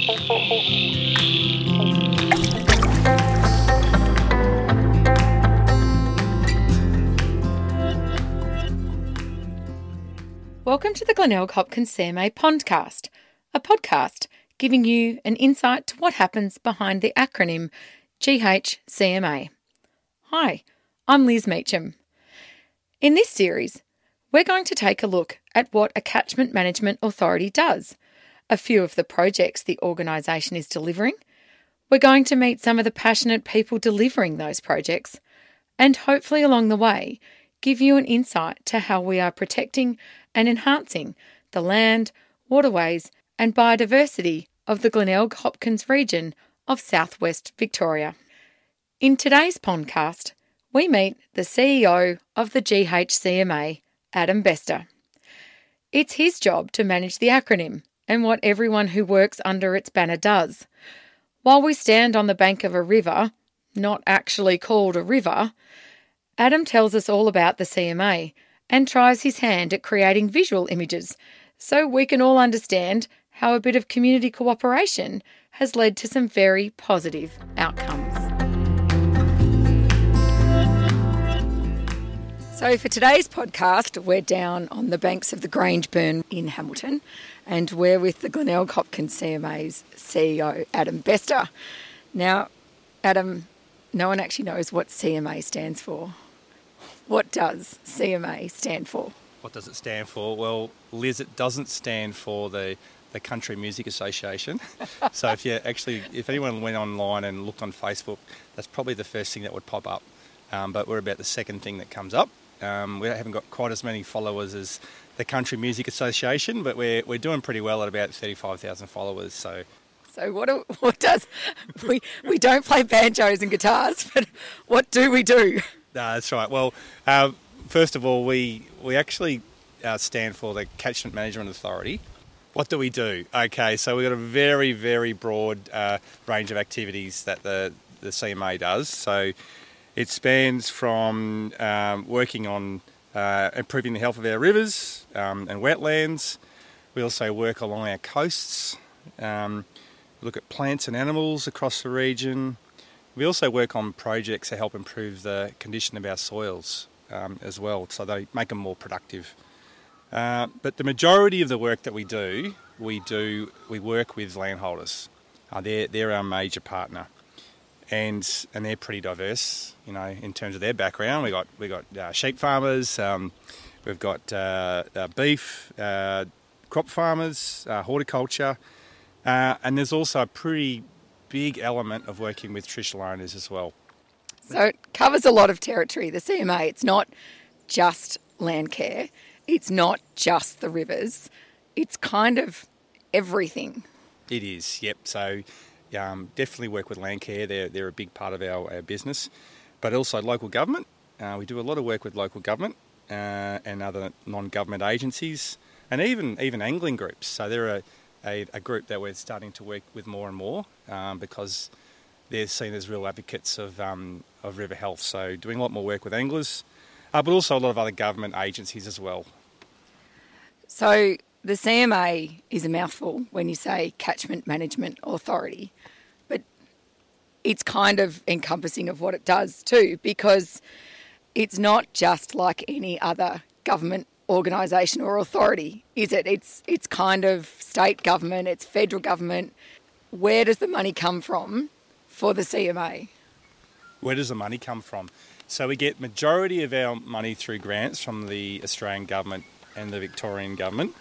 Welcome to the Glenelg Hopkins CMA podcast, a podcast giving you an insight to what happens behind the acronym GHCMA. Hi, I'm Liz Meacham. In this series, we're going to take a look at what a catchment management authority does, a few of the projects the organisation is delivering. We're going to meet some of the passionate people delivering those projects, and hopefully along the way, give you an insight to how we are protecting and enhancing the land, waterways, and biodiversity of the Glenelg Hopkins region of southwest Victoria. In today's podcast, we meet the CEO of the GHCMA, Adam Bester. It's his job to manage the acronym and what everyone who works under its banner does. While we stand on the bank of a river, not actually called a river, Adam tells us all about the CMA and tries his hand at creating visual images so we can all understand how a bit of community cooperation has led to some very positive outcomes. So, for today's podcast, we're down on the banks of the Grangeburn in Hamilton, and we're with the Glenelg Hopkins CMA's CEO, Adam Bester. Now, Adam, no one actually knows what CMA stands for. What does CMA stand for? What does it stand for? Well, Liz, it doesn't stand for the the Country Music Association. so if you actually, if anyone went online and looked on Facebook, that's probably the first thing that would pop up. Um, but we're about the second thing that comes up. Um, we haven't got quite as many followers as the Country Music Association, but we're, we're doing pretty well at about 35,000 followers. So, so what, do, what does we we don't play banjos and guitars, but what do we do? No, that's right. Well, uh, first of all, we we actually uh, stand for the Catchment Management Authority. What do we do? Okay, so we've got a very very broad uh, range of activities that the the CMA does. So it spans from um, working on uh, improving the health of our rivers um, and wetlands. We also work along our coasts, um, look at plants and animals across the region. We also work on projects to help improve the condition of our soils um, as well, so they make them more productive. Uh, but the majority of the work that we do, we do we work with landholders. Uh, they're they're our major partner and and they're pretty diverse, you know, in terms of their background. We got we got uh, sheep farmers, um, we've got uh, uh, beef, uh, crop farmers, uh, horticulture, uh, and there's also a pretty big element of working with traditional owners as well. So it covers a lot of territory. The CMA, it's not just land care, it's not just the rivers, it's kind of everything. It is, yep. So um, definitely work with Landcare, they're, they're a big part of our, our business, but also local government. Uh, we do a lot of work with local government uh, and other non government agencies, and even, even angling groups. So they're a, a, a, group that we're starting to work with more and more um, because they're seen as real advocates of, um, of river health. So doing a lot more work with anglers, uh, but also a lot of other government agencies as well. So the CMA is a mouthful when you say Catchment Management Authority, but it's kind of encompassing of what it does too, because it's not just like any other government organisation or authority, is it? It's it's kind of state government, it's federal government. Where does the money come from for the CMA? Where does the money come from? So we get majority of our money through grants from the Australian government and the Victorian government.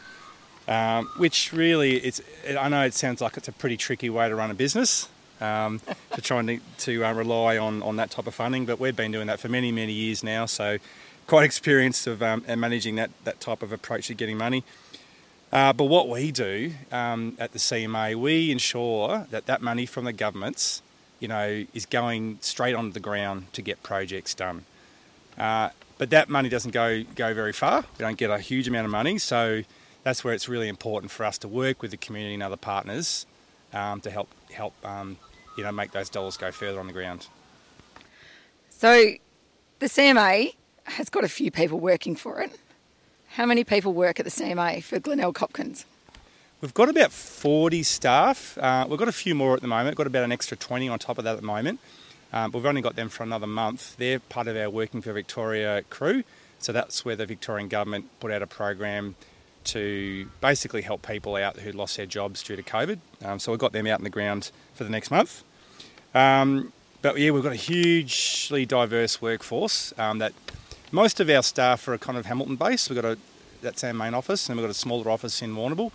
Um, which really, it's. I know it sounds like it's a pretty tricky way to run a business, um, to try and to uh, rely on, on that type of funding. But we've been doing that for many many years now, so quite experienced of um, managing that that type of approach to getting money. Uh, but what we do um, at the CMA, we ensure that that money from the governments, you know, is going straight onto the ground to get projects done. Uh, but that money doesn't go go very far. We don't get a huge amount of money, so that's where it's really important for us to work with the community and other partners um, to help help um, you know make those dollars go further on the ground. So, the CMA has got a few people working for it. How many people work at the CMA for Glenelg Hopkins? We've got about 40 staff. Uh, we've got a few more at the moment. We've got about an extra 20 on top of that at the moment. Um, we've only got them for another month. They're part of our Working for Victoria crew. So that's where the Victorian government put out a program to basically help people out who lost their jobs due to COVID. Um, so we've got them out in the ground for the next month. Um, but yeah, we've got a hugely diverse workforce um, that most of our staff are kind of Hamilton based. We've got a that's our main office, and we've got a smaller office in Warrnambool.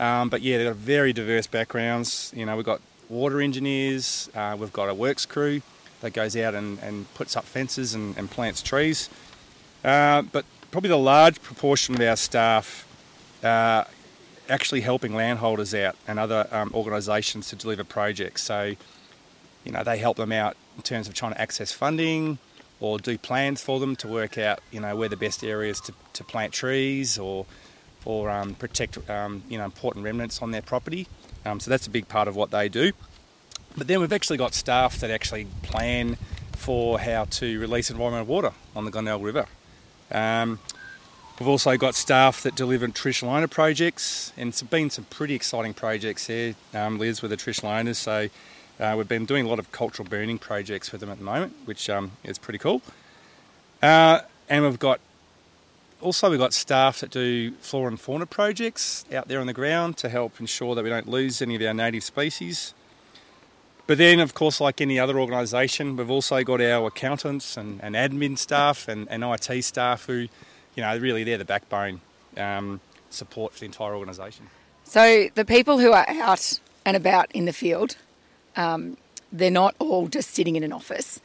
Um, but yeah, they've got very diverse backgrounds. You know, we've got water engineers, uh, we've got a works crew that goes out and, and puts up fences and, and plants trees. Uh, but probably the large proportion of our staff uh, actually helping landholders out and other um, organisations to deliver projects. So, you know, they help them out in terms of trying to access funding, or do plans for them to work out, you know, where the best areas to, to plant trees or or um, protect, um, you know, important remnants on their property. Um, so that's a big part of what they do. But then we've actually got staff that actually plan for how to release environmental water on the Glenelg River. Um, we've also got staff that deliver traditional owner projects, and it's been some pretty exciting projects here, um, Liz, with the traditional owners. So uh, we've been doing a lot of cultural burning projects with them at the moment, which um, is pretty cool. Uh, and we've got also we've got staff that do flora and fauna projects out there on the ground to help ensure that we don't lose any of our native species. But then, of course, like any other organisation, we've also got our accountants and, and admin staff and, and, IT staff who, you know, really they're the backbone um, support for the entire organisation. So the people who are out and about in the field, um, they're not all just sitting in an office.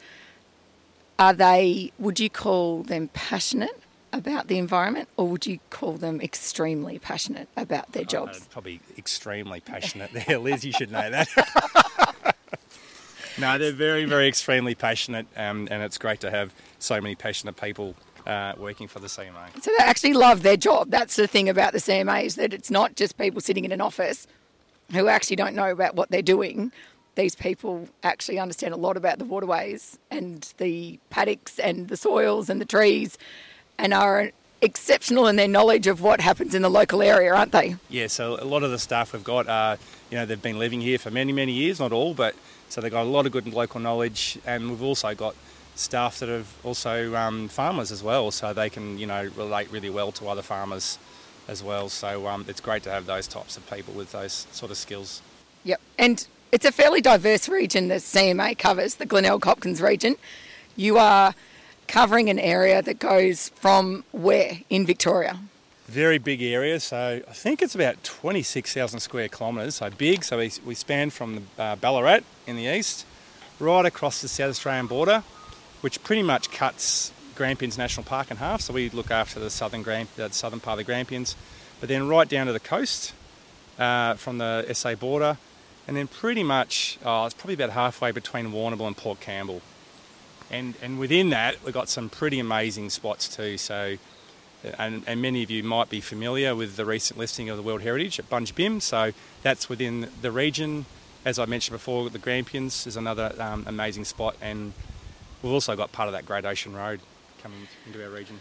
Are they, would you call them passionate about the environment or would you call them extremely passionate about their jobs? Probably extremely passionate there, Liz, you should know that. no, they're very, very extremely passionate um, and it's great to have so many passionate people uh, working for the CMA. So they actually love their job. That's the thing about the CMA is that it's not just people sitting in an office who actually don't know about what they're doing these people actually understand a lot about the waterways and the paddocks and the soils and the trees and are exceptional in their knowledge of what happens in the local area, aren't they? Yeah, so a lot of the staff we've got are, you know, they've been living here for many, many years, not all, but so they've got a lot of good local knowledge and we've also got staff that have also um, farmers as well, so they can, you know, relate really well to other farmers as well. So um, it's great to have those types of people with those sort of skills. Yep, and it's a fairly diverse region that CMA covers, the Glenelg Hopkins region. You are covering an area that goes from where in Victoria? Very big area, so I think it's about 26,000 square kilometres, so big. So we, we span from the, uh, Ballarat in the east right across the South Australian border, which pretty much cuts Grampians National Park in half. So we look after the southern, Gram- the southern part of the Grampians, but then right down to the coast uh, from the SA border and then pretty much oh, it's probably about halfway between Warrnambool and Port Campbell. And, and within that, we've got some pretty amazing spots too. So, and, and many of you might be familiar with the recent listing of the World Heritage at Budj Bim. So that's within the region. As I mentioned before, the Grampians is another um, amazing spot, and we've also got part of that Great Ocean Road coming into our region.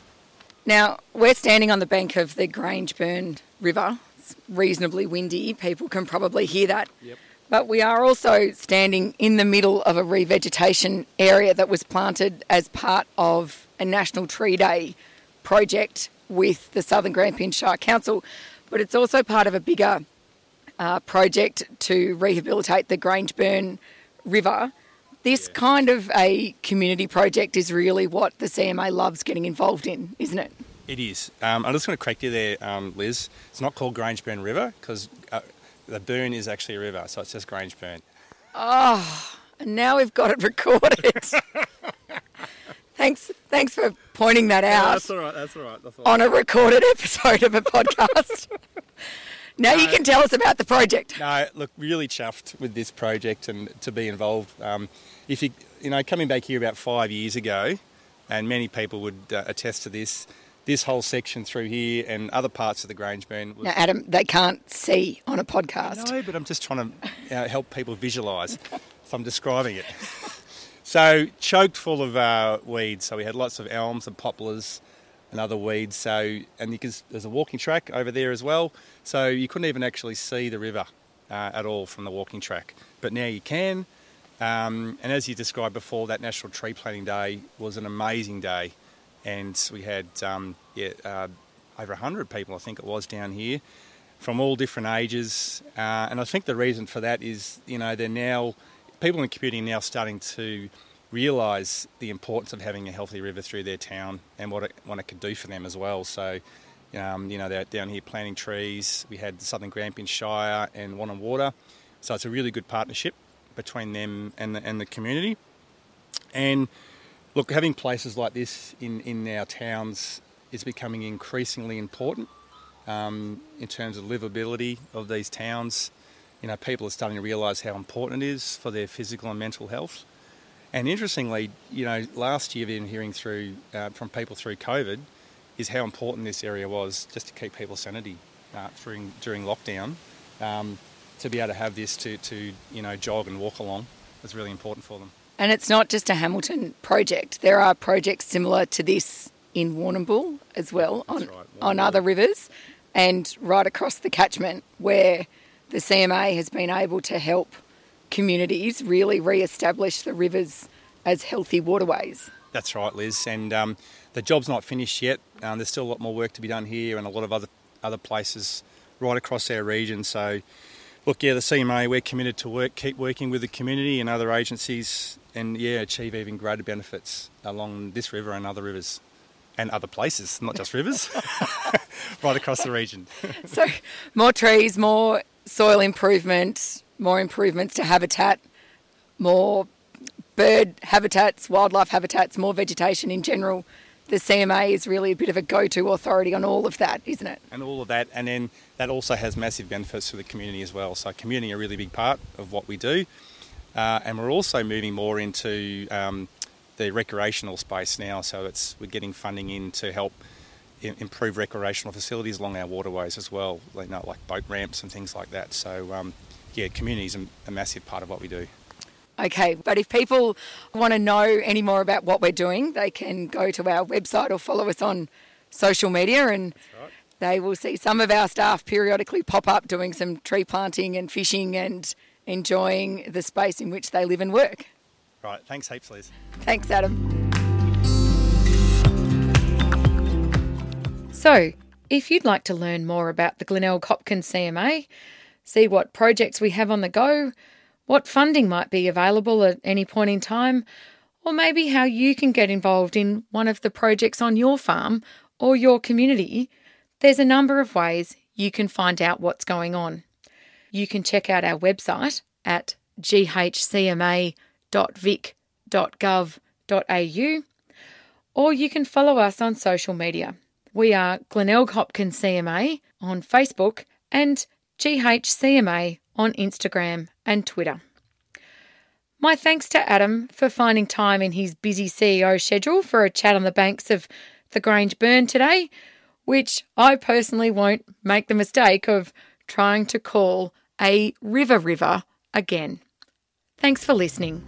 Now we're standing on the bank of the Grangeburn River. It's reasonably windy. People can probably hear that. Yep. But we are also standing in the middle of a revegetation area that was planted as part of a National Tree Day project with the Southern Grampian Shire Council, but it's also part of a bigger uh, project to rehabilitate the Grangeburn River. This yeah. kind of a community project is really what the CMA loves getting involved in, isn't it? It is. Um, I'm just going to correct you there, um, Liz. It's not called Grangeburn River because uh, the burn is actually a river, so it's just Grangeburn. Oh, and now we've got it recorded. thanks, thanks for pointing that out. That's all right. That's all right. That's all right. On a recorded episode of a podcast. now no, you can tell us about the project. No, look, really chuffed with this project and to be involved. Um, if you, you know, coming back here about five years ago, and many people would uh, attest to this this whole section through here and other parts of the Grangeburn. Was... Now, Adam, they can't see on a podcast. No, but I'm just trying to uh, help people visualise. so I'm describing it. So choked full of uh, weeds. So we had lots of elms and poplars, and other weeds. So, and you can, there's a walking track over there as well. So you couldn't even actually see the river uh, at all from the walking track. But now you can. Um, and as you described before, that National Tree Planting Day was an amazing day, and we had um, yeah uh, over hundred people, I think it was, down here from all different ages. Uh, and I think the reason for that is you know they're now people in community are now starting to realise the importance of having a healthy river through their town and what it, what it could do for them as well. So, um, you know, they're down here planting trees. We had the Southern Grampians Shire and Wannon Water. So it's a really good partnership between them and the, and the community. And look, having places like this in, in our towns is becoming increasingly important um, in terms of livability of these towns. You know, people are starting to realise how important it is for their physical and mental health. And interestingly, you know, last year, been hearing through uh, from people through COVID, is how important this area was just to keep people's sanity uh, during during lockdown. Um, to be able to have this to, to you know jog and walk along was really important for them. And it's not just a Hamilton project. There are projects similar to this in Warrnambool as well on right, on other rivers, and right across the catchment where the CMA has been able to help communities really re-establish the rivers as healthy waterways. That's right, Liz. And um, the job's not finished yet. Um, there's still a lot more work to be done here and a lot of other other places right across our region. So, look, yeah, the CMA, we're committed to work, keep working with the community and other agencies, and yeah, achieve even greater benefits along this river and other rivers and other places, not just rivers, right across the region. so, more trees, more soil improvement, more improvements to habitat, more bird habitats, wildlife habitats, more vegetation in general. The CMA is really a bit of a go to authority on all of that, isn't it? And all of that, and then that also has massive benefits for the community as well. So, community are a really big part of what we do. Uh, and we're also moving more into um, the recreational space now. So, it's we're getting funding in to help improve recreational facilities along our waterways as well, you know, like boat ramps and things like that. So, um, yeah, community is a massive part of what we do. Okay, but if people want to know any more about what we're doing, they can go to our website or follow us on social media and right. they will see some of our staff periodically pop up doing some tree planting and fishing and enjoying the space in which they live and work. Right, thanks heaps, Liz. Thanks, Adam. So, if you'd like to learn more about the Glenelg Hopkins CMA, see what projects we have on the go, what funding might be available at any point in time, or maybe how you can get involved in one of the projects on your farm or your community, there's a number of ways you can find out what's going on. You can check out our website at ghcma.vic.gov.au or you can follow us on social media. We are Glenelg Hopkins CMA on Facebook and GHCMA on Instagram and Twitter. My thanks to Adam for finding time in his busy CEO schedule for a chat on the banks of the Grange Burn today, which I personally won't make the mistake of trying to call a river river again. Thanks for listening.